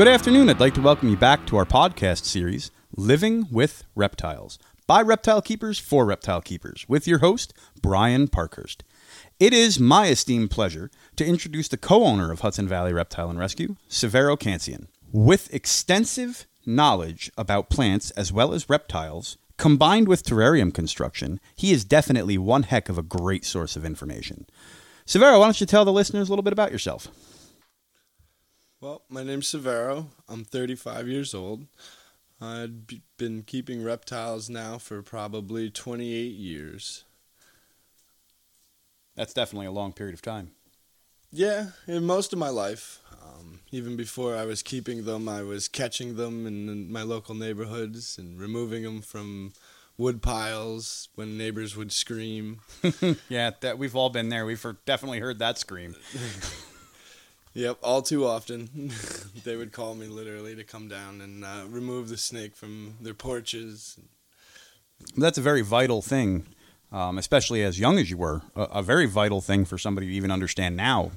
Good afternoon. I'd like to welcome you back to our podcast series, Living with Reptiles, by Reptile Keepers for Reptile Keepers, with your host, Brian Parkhurst. It is my esteemed pleasure to introduce the co owner of Hudson Valley Reptile and Rescue, Severo Canzian. With extensive knowledge about plants as well as reptiles, combined with terrarium construction, he is definitely one heck of a great source of information. Severo, why don't you tell the listeners a little bit about yourself? Well, my name's Severo. I'm 35 years old. I've been keeping reptiles now for probably 28 years. That's definitely a long period of time. Yeah, in most of my life. Um, even before I was keeping them, I was catching them in, my local neighborhoods and removing them from wood piles when neighbors would scream. yeah, that we've all been there. We've definitely heard that scream. Yep, all too often. they would call me literally to come down and uh, remove the snake from their porches. That's a very vital thing, um, especially as young as you were. A, a, very vital thing for somebody to even understand now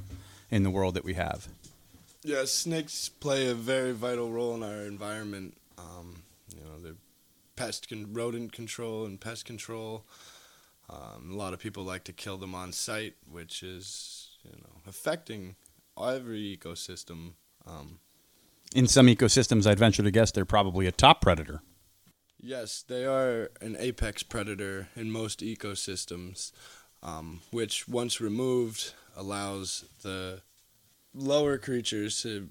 in the world that we have. Yeah, snakes play a very vital role in our environment. Um, you know, they're pest con- rodent control and pest control. Um, a lot of people like to kill them on site, which is you know affecting every ecosystem. Um, in some ecosystems, I'd venture to guess they're probably a top predator. Yes, they are an apex predator in most ecosystems, um, which once removed allows the lower creatures, to,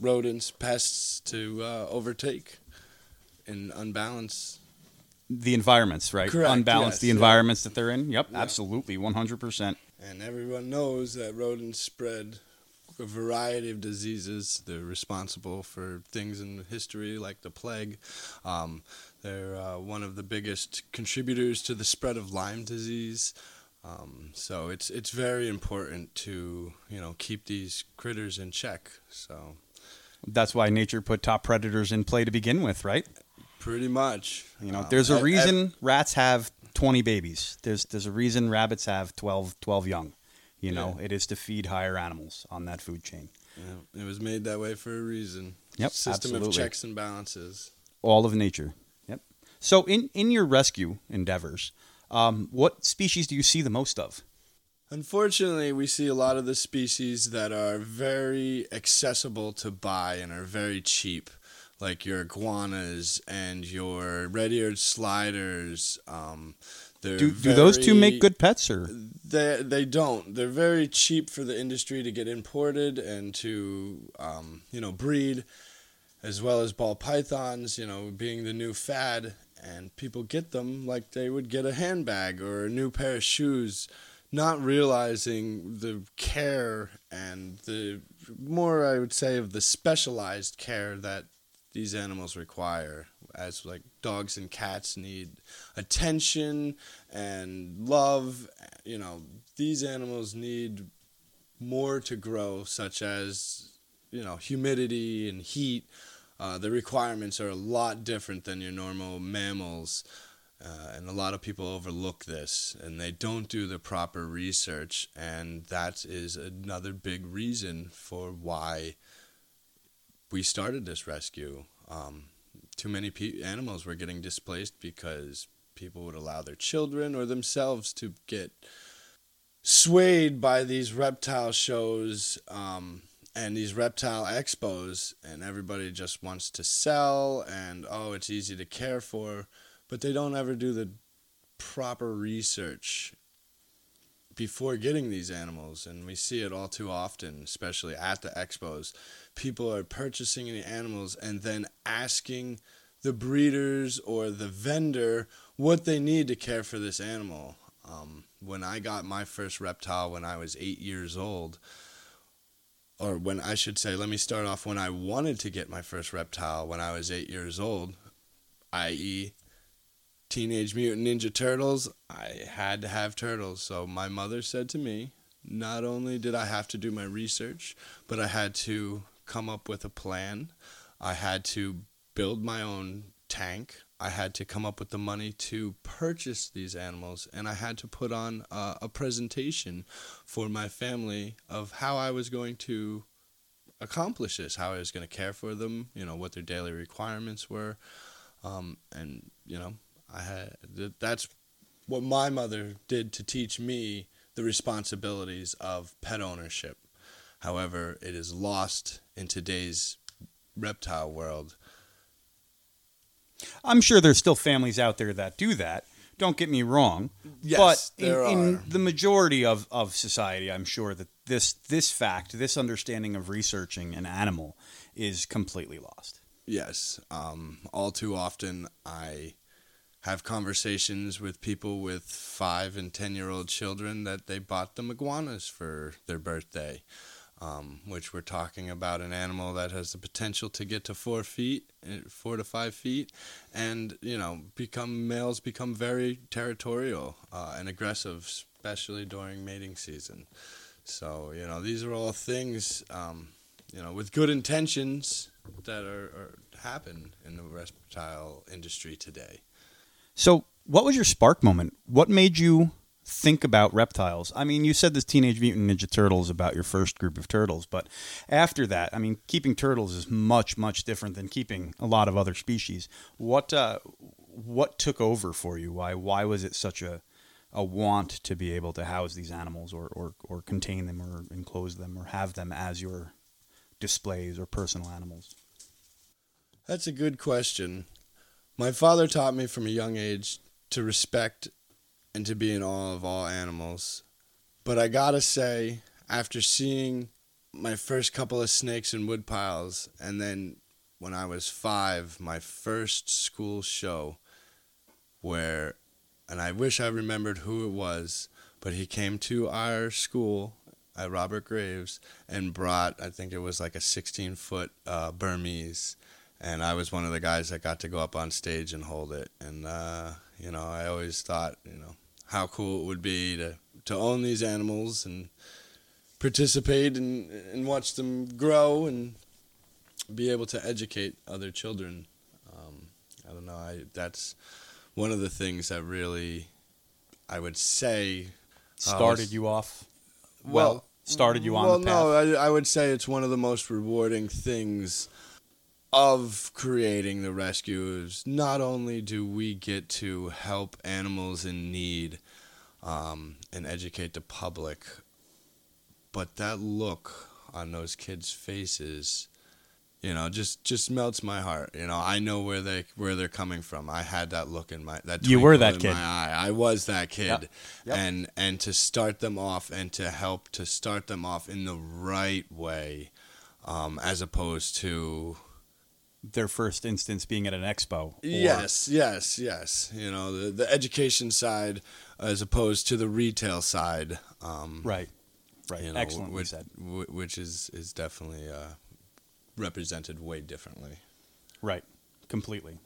rodents, pests, to uh, overtake and unbalance the environments, right? Correct, Unbalance yes, the yeah. environments that they're in. Yep, Yeah. absolutely, one hundred percent. And everyone knows that rodents spread a variety of diseases. They're responsible for things in history like the plague. Um, they're uh, one of the biggest contributors to the spread of Lyme disease. Um, so it's it's very important to you know keep these critters in check. So That's why nature put top predators in play to begin with, right? pretty much, You know, um, there's a reason rats have 20 babies. There's there's a reason rabbits have 12, 12 young. You know, it is to feed higher animals on that food chain. yeah, it was made that way for a reason. Yep, System absolutely. of checks and balances. All of nature. Yep. So in in your rescue endeavors, um, what species do you see the most of? Unfortunately, we see a lot of the species that are very accessible to buy and are very cheap, like your iguanas and your red-eared sliders. Um, they're Do do those two make good pets or They they don't. They're very cheap for the industry to get imported and to um, you know breed, as well as ball pythons. You know, being the new fad, and people get them like they would get a handbag or a new pair of shoes, not realizing the care and the more I would say of the specialized care that these animals require as like dogs and cats need attention and love you know these animals need more to grow such as you know humidity and heat. Uh, the requirements are a lot different than your normal mammals uh, and a lot of people overlook this and they don't do the proper research and that is another big reason for why we started this rescue. Um, too many pe- animals were getting displaced because people would allow their children or themselves to get swayed by these reptile shows um, and these reptile expos, and everybody just wants to sell, and oh, it's easy to care for, but they don't ever do the proper research before getting these animals, and we see it all too often, especially at the expos. People are purchasing the animals and then asking the breeders or the vendor what they need to care for this animal. Um, when I got my first reptile when I was eight years old, or when I should say, let me start off when I wanted to get my first reptile when I was eight years old, i.e., Teenage Mutant Ninja Turtles, I had to have turtles. So my mother said to me, not only did I have to do my research, but I had to come up with a plan. I had to build my own tank. I had to come up with the money to purchase these animals, and I had to put on uh, a presentation for my family of how I was going to accomplish this, how I was going to care for them, you know, what their daily requirements were. Um, and, you know, I had that's what my mother did to teach me the responsibilities of pet ownership. However, it is lost in today's reptile world. I'm sure there's still families out there that do that. Don't get me wrong. Yes, but in, in the majority of, of society, I'm sure that this this fact, this understanding of researching an animal is completely lost. Yes. Um, all too often, I have conversations with people with five and ten year old children that they bought them iguanas for their birthday, um, which we're talking about an animal that has the potential to get to four feet, eh, four to five feet, and you know, become males become very territorial uh, and aggressive, especially during mating season. So you know, these are all things, um, you know, with good intentions that are, are happen in the reptile industry today. So, what was your spark moment? What made you think about reptiles? I mean, you said this Teenage Mutant Ninja Turtles about your first group of turtles, but after that, I mean, keeping turtles is much, much different than keeping a lot of other species. What uh, what took over for you? Why why was it such a a want to be able to house these animals or, or, or contain them or enclose them or have them as your displays or personal animals? That's a good question. My father taught me from a young age to respect and to be in awe of all animals. But I gotta say, after seeing my first couple of snakes in wood piles, and then when I was five, my first school show, where, and I wish I remembered who it was, but he came to our school at Robert Graves and brought, I think it was like a 16 foot uh, Burmese and I was one of the guys that got to go up on stage and hold it. And uh, you know, I always thought, you know, how cool it would be to to own these animals and participate and and watch them grow and be able to educate other children. Um, I don't know. I that's one of the things that really I would say Started was- you off well, well, started you on well, the path. no, I, I would say it's one of the most rewarding things of creating the rescues. Not only do we get to help animals in need um, and educate the public, but that look on those kids' faces, you know, just just melts my heart. You know, I know where they where they're coming from. I had that look in my that You were that in kid. My eye. I was that kid, Yep. Yep. and and to start them off and to help to start them off in the right way, um, as opposed to their first instance being at an expo. Yes, yes, yes. You know, the the education side as opposed to the retail side. Um, Right. Right. you know, Excellently which, said. Which is is definitely uh, represented way differently. Right. Completely.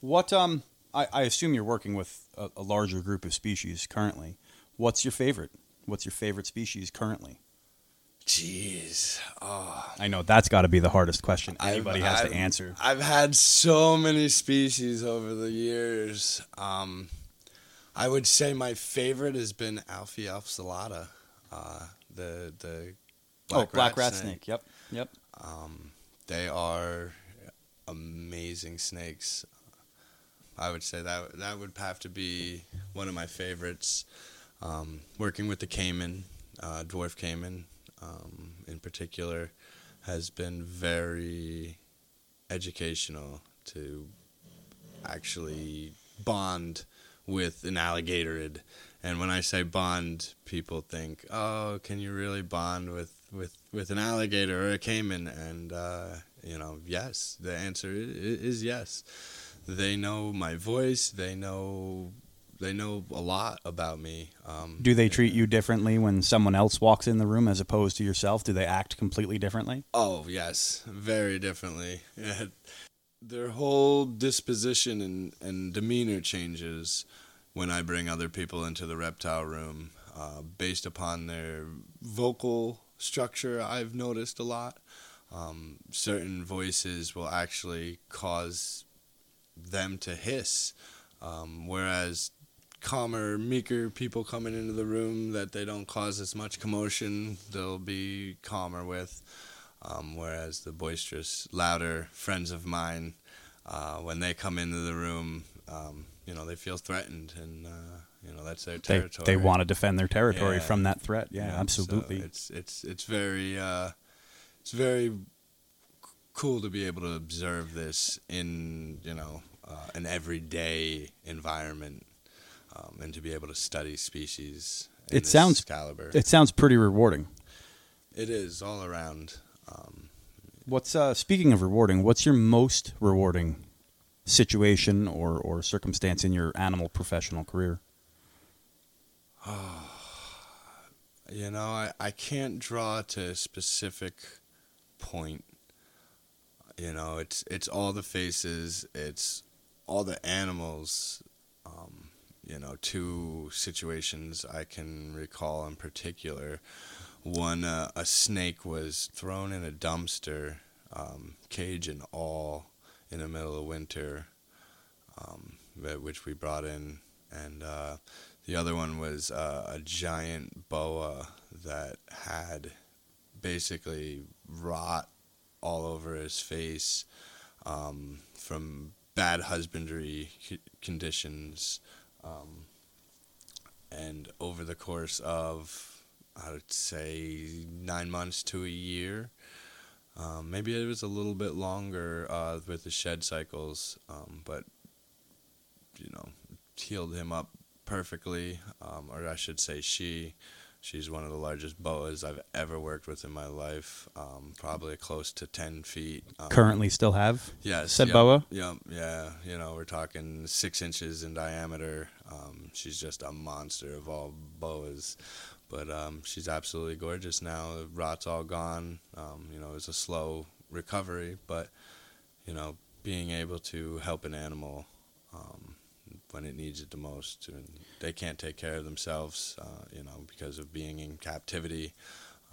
What um I, I assume you're working with a, a larger group of species currently. What's your favorite? What's your favorite species currently? Jeez, oh, I know that's got to be the hardest question I've- anybody has I've- to answer. I've had so many species over the years. Um, I would say my favorite has been Elaphe obsoleta, uh, the the oh, black rat snake. Yep. Yep. Um, they are amazing snakes. I would say that that would have to be one of my favorites. Um, working with the caiman, uh, dwarf caiman, um, in particular, has been very educational to actually bond with an alligatorid. And when I say bond, people think, "Oh, can you really bond with with with an alligator or a caiman?" And uh, you know, yes, the answer is, is yes. They know my voice. They know they know a lot about me. Um, Do they treat you differently when someone else walks in the room as opposed to yourself? Do they act completely differently? Oh yes, very differently. Yeah. Their whole disposition and, and demeanor changes when I bring other people into the reptile room, uh, based upon their vocal structure. I've noticed a lot. Um, certain voices will actually cause them to hiss, um, whereas calmer, meeker people coming into the room that they don't cause as much commotion, they'll be calmer with. Um, whereas the boisterous, louder friends of mine, uh, when they come into the room, um, you know, they feel threatened, and uh, you know that's their They, territory. they want to defend their territory Yeah. from that threat. Yeah, Yeah, so absolutely. it's it's it's very uh, it's very cool to be able to observe this in you know uh, an everyday environment, um, and to be able to study species. It this sounds- caliber. it sounds pretty rewarding. it is all around. Um, What's uh, speaking of rewarding? What's your most rewarding situation or, or circumstance in your animal professional career? You know, I, I can't draw to a specific point. You know, it's it's all the faces, it's all the animals. Um, you know, two situations I can recall in particular. One, uh, a snake was thrown in a dumpster, um, cage and all, in the middle of winter, um, which we brought in, and uh, the other one was uh, a giant boa that had basically rot all over his face um, from bad husbandry conditions. Um, and over the course of, I would say, nine months to a year, um, maybe it was a little bit longer uh, with the shed cycles, um, but you know, healed him up perfectly, um, or I should say, she. She's one of the largest boas I've ever worked with in my life. Um, probably close to ten feet. Um, Currently, still have Yes. said yep, boa? Yep. Yeah. You know, we're talking six inches in diameter. Um, she's just a monster of all boas. But um, she's absolutely gorgeous now. The rot's all gone. Um, you know, it was a slow recovery, but you know, being able to help an animal um, when it needs it the most, and they can't take care of themselves, uh, you know, because of being in captivity,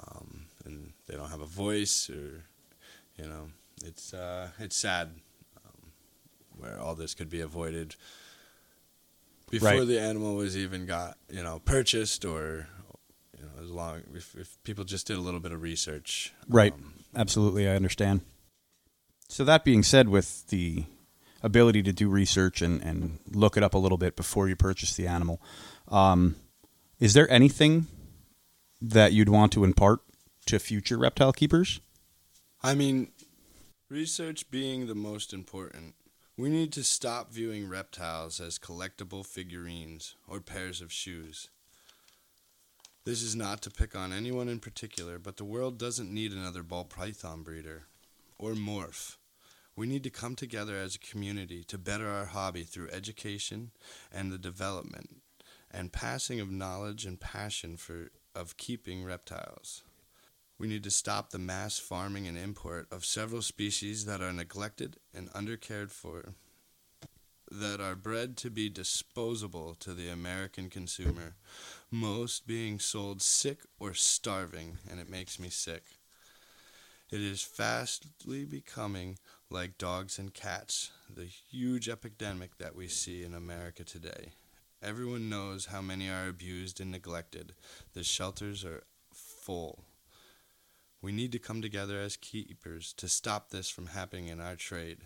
um, and they don't have a voice, or you know, it's uh, it's sad um, where all this could be avoided before Right. the animal was even got you know purchased or you know as long if, if people just did a little bit of research Right. um, Absolutely, I understand. So that being said, with the ability to do research and, and look it up a little bit before you purchase the animal, um, is there anything that you'd want to impart to future reptile keepers? I mean, research being the most important, we need to stop viewing reptiles as collectible figurines or pairs of shoes. This is not to pick on anyone in particular, but the world doesn't need another ball python breeder or morph. We need to come together as a community to better our hobby through education and the development and passing of knowledge and passion for of keeping reptiles. We need to stop the mass farming and import of several species that are neglected and undercared for, that are bred to be disposable to the American consumer, most being sold sick or starving, and it makes me sick. It is fastly becoming like dogs and cats, the huge epidemic that we see in America today. Everyone knows how many are abused and neglected. The shelters are full. We need to come together as keepers to stop this from happening in our trade,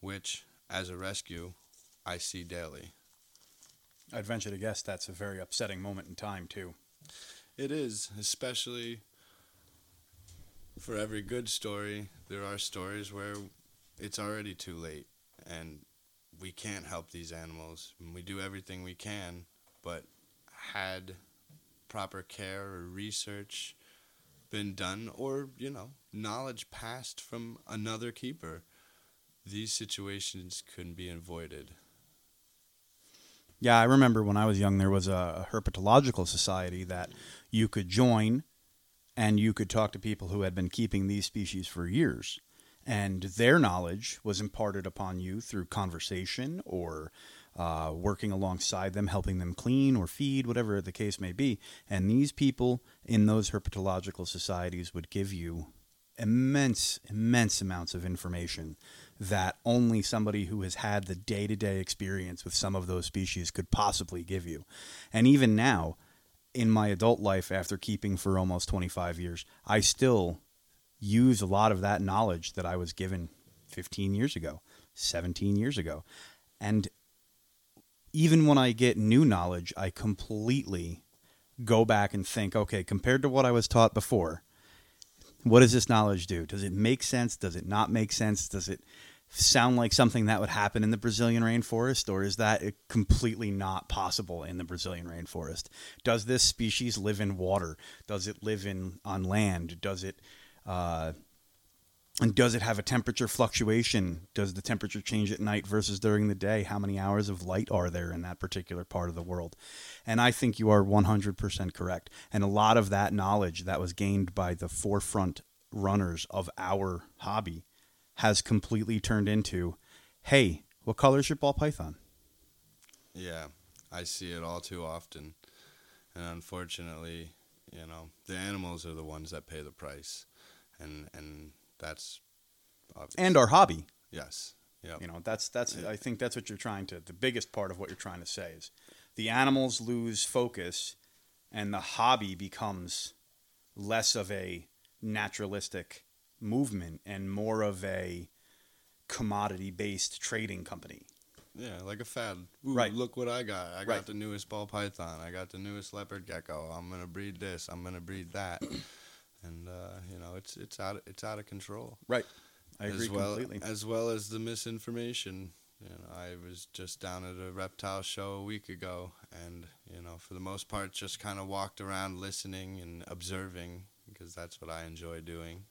which, as a rescue, I see daily. I'd venture to guess that's a very upsetting moment in time, too. It is, especially for every good story, there are stories where it's already too late and we can't help these animals. We do everything we can, but had proper care or research been done or, you know, knowledge passed from another keeper, these situations couldn't be avoided. Yeah, I remember when I was young, there was a herpetological society that you could join and you could talk to people who had been keeping these species for years. And their knowledge was imparted upon you through conversation or uh, working alongside them, helping them clean or feed, whatever the case may be. And these people in those herpetological societies would give you immense, immense amounts of information that only somebody who has had the day to day experience with some of those species could possibly give you. And even now, in my adult life, after keeping for almost 25 years, I still use a lot of that knowledge that I was given 15 years ago, 17 years ago. And even when I get new knowledge, I completely go back and think, okay, compared to what I was taught before, what does this knowledge do? Does it make sense? Does it not make sense? Does it sound like something that would happen in the Brazilian rainforest, or is that completely not possible in the Brazilian rainforest? Does this species live in water? Does it live in on land? Does it uh, and does it have a temperature fluctuation? Does the temperature change at night versus during the day? How many hours of light are there in that particular part of the world? And I think you are 100% correct. And a lot of that knowledge that was gained by the forefront runners of our hobby has completely turned into hey, what color is your ball python? Yeah, I see it all too often. And unfortunately, you know, the animals are the ones that pay the price. And, and, that's obvious. and our hobby. Yes. Yeah. You know, that's that's I think that's what you're trying to the biggest part of what you're trying to say is the animals lose focus and the hobby becomes less of a naturalistic movement and more of a commodity based trading company. Yeah, like a fad. Ooh, right. Look what I got. I got right. the newest ball python. I got the newest leopard gecko. I'm gonna breed this. I'm gonna breed that. And uh, you know it's it's out it's out of control. Right. I agree as well, completely. As well as the misinformation. You know, I was just down at a reptile show a week ago, and you know, for the most part, just kind of walked around listening and observing because that's what I enjoy doing.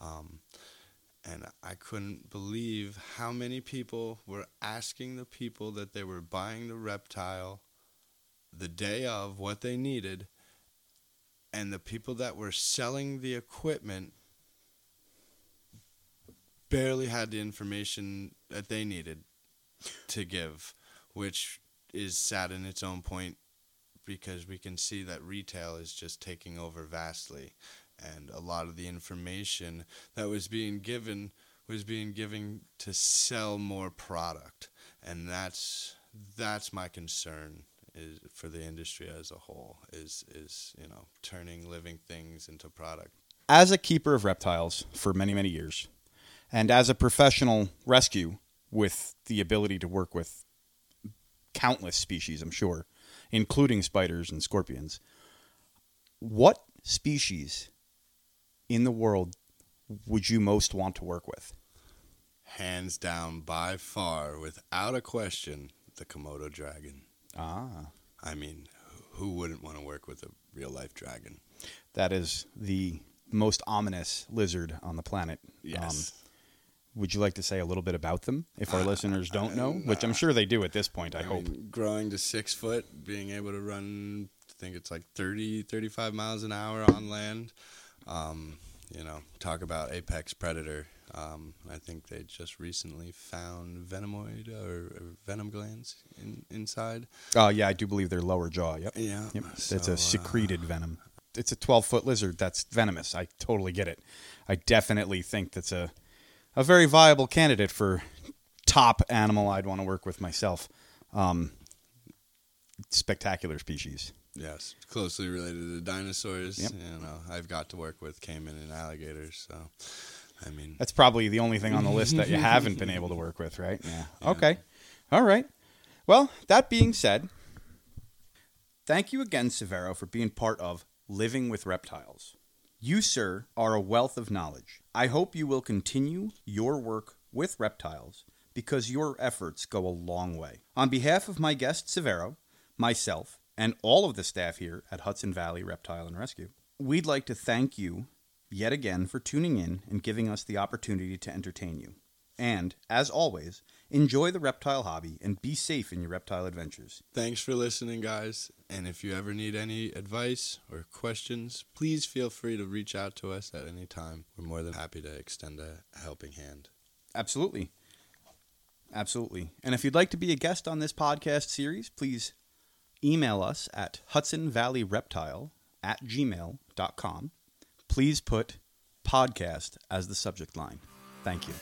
Um, and I couldn't believe how many people were asking the people that they were buying the reptile the day of what they needed and the people that were selling the equipment barely had the information that they needed to give, which is sad in its own point because we can see that retail is just taking over vastly and a lot of the information that was being given was being given to sell more product and that's that's my concern is for the industry as a whole is is you know turning living things into product. As a keeper of reptiles for many many years, and as a professional rescue with the ability to work with countless species, I'm sure, including spiders and scorpions. What species in the world would you most want to work with? Hands down, by far, without a question, the Komodo dragon. Ah. I mean, who wouldn't want to work with a real life dragon? That is the most ominous lizard on the planet. Yes. Um, would you like to say a little bit about them if our uh, listeners don't know? Which I'm sure they do at this point, I, I hope. Mean, growing to six foot, being able to run, I think it's like 30, 35 miles an hour on land. Um, you know, talk about apex predator. Um, I think they just recently found venomoid or, or venom glands in, inside. Oh yeah, I do believe their lower jaw. Yep. Yeah. Yep. So, it's a secreted uh, venom. It's a 12 foot lizard that's venomous. I totally get it. I definitely think that's a a very viable candidate for top animal I'd want to work with myself. Um, spectacular species. Yes, closely related to dinosaurs. Yep. You know, I've got to work with caiman and alligators, so I mean, that's probably the only thing on the list that you haven't been able to work with, right? Yeah. yeah. Okay. All right. Well, that being said, thank you again, Severo, for being part of Living with Reptiles. You, sir, are a wealth of knowledge. I hope you will continue your work with reptiles because your efforts go a long way. On behalf of my guest, Severo, myself, and all of the staff here at Hudson Valley Reptile and Rescue, we'd like to thank you yet again for tuning in and giving us the opportunity to entertain you. And, as always, enjoy the reptile hobby and be safe in your reptile adventures. Thanks for listening, guys. And if you ever need any advice or questions, please feel free to reach out to us at any time. We're more than happy to extend a helping hand. Absolutely. Absolutely. And if you'd like to be a guest on this podcast series, please email us at hudsonvalleyreptile at gmail.com. Please put podcast as the subject line. Thank you.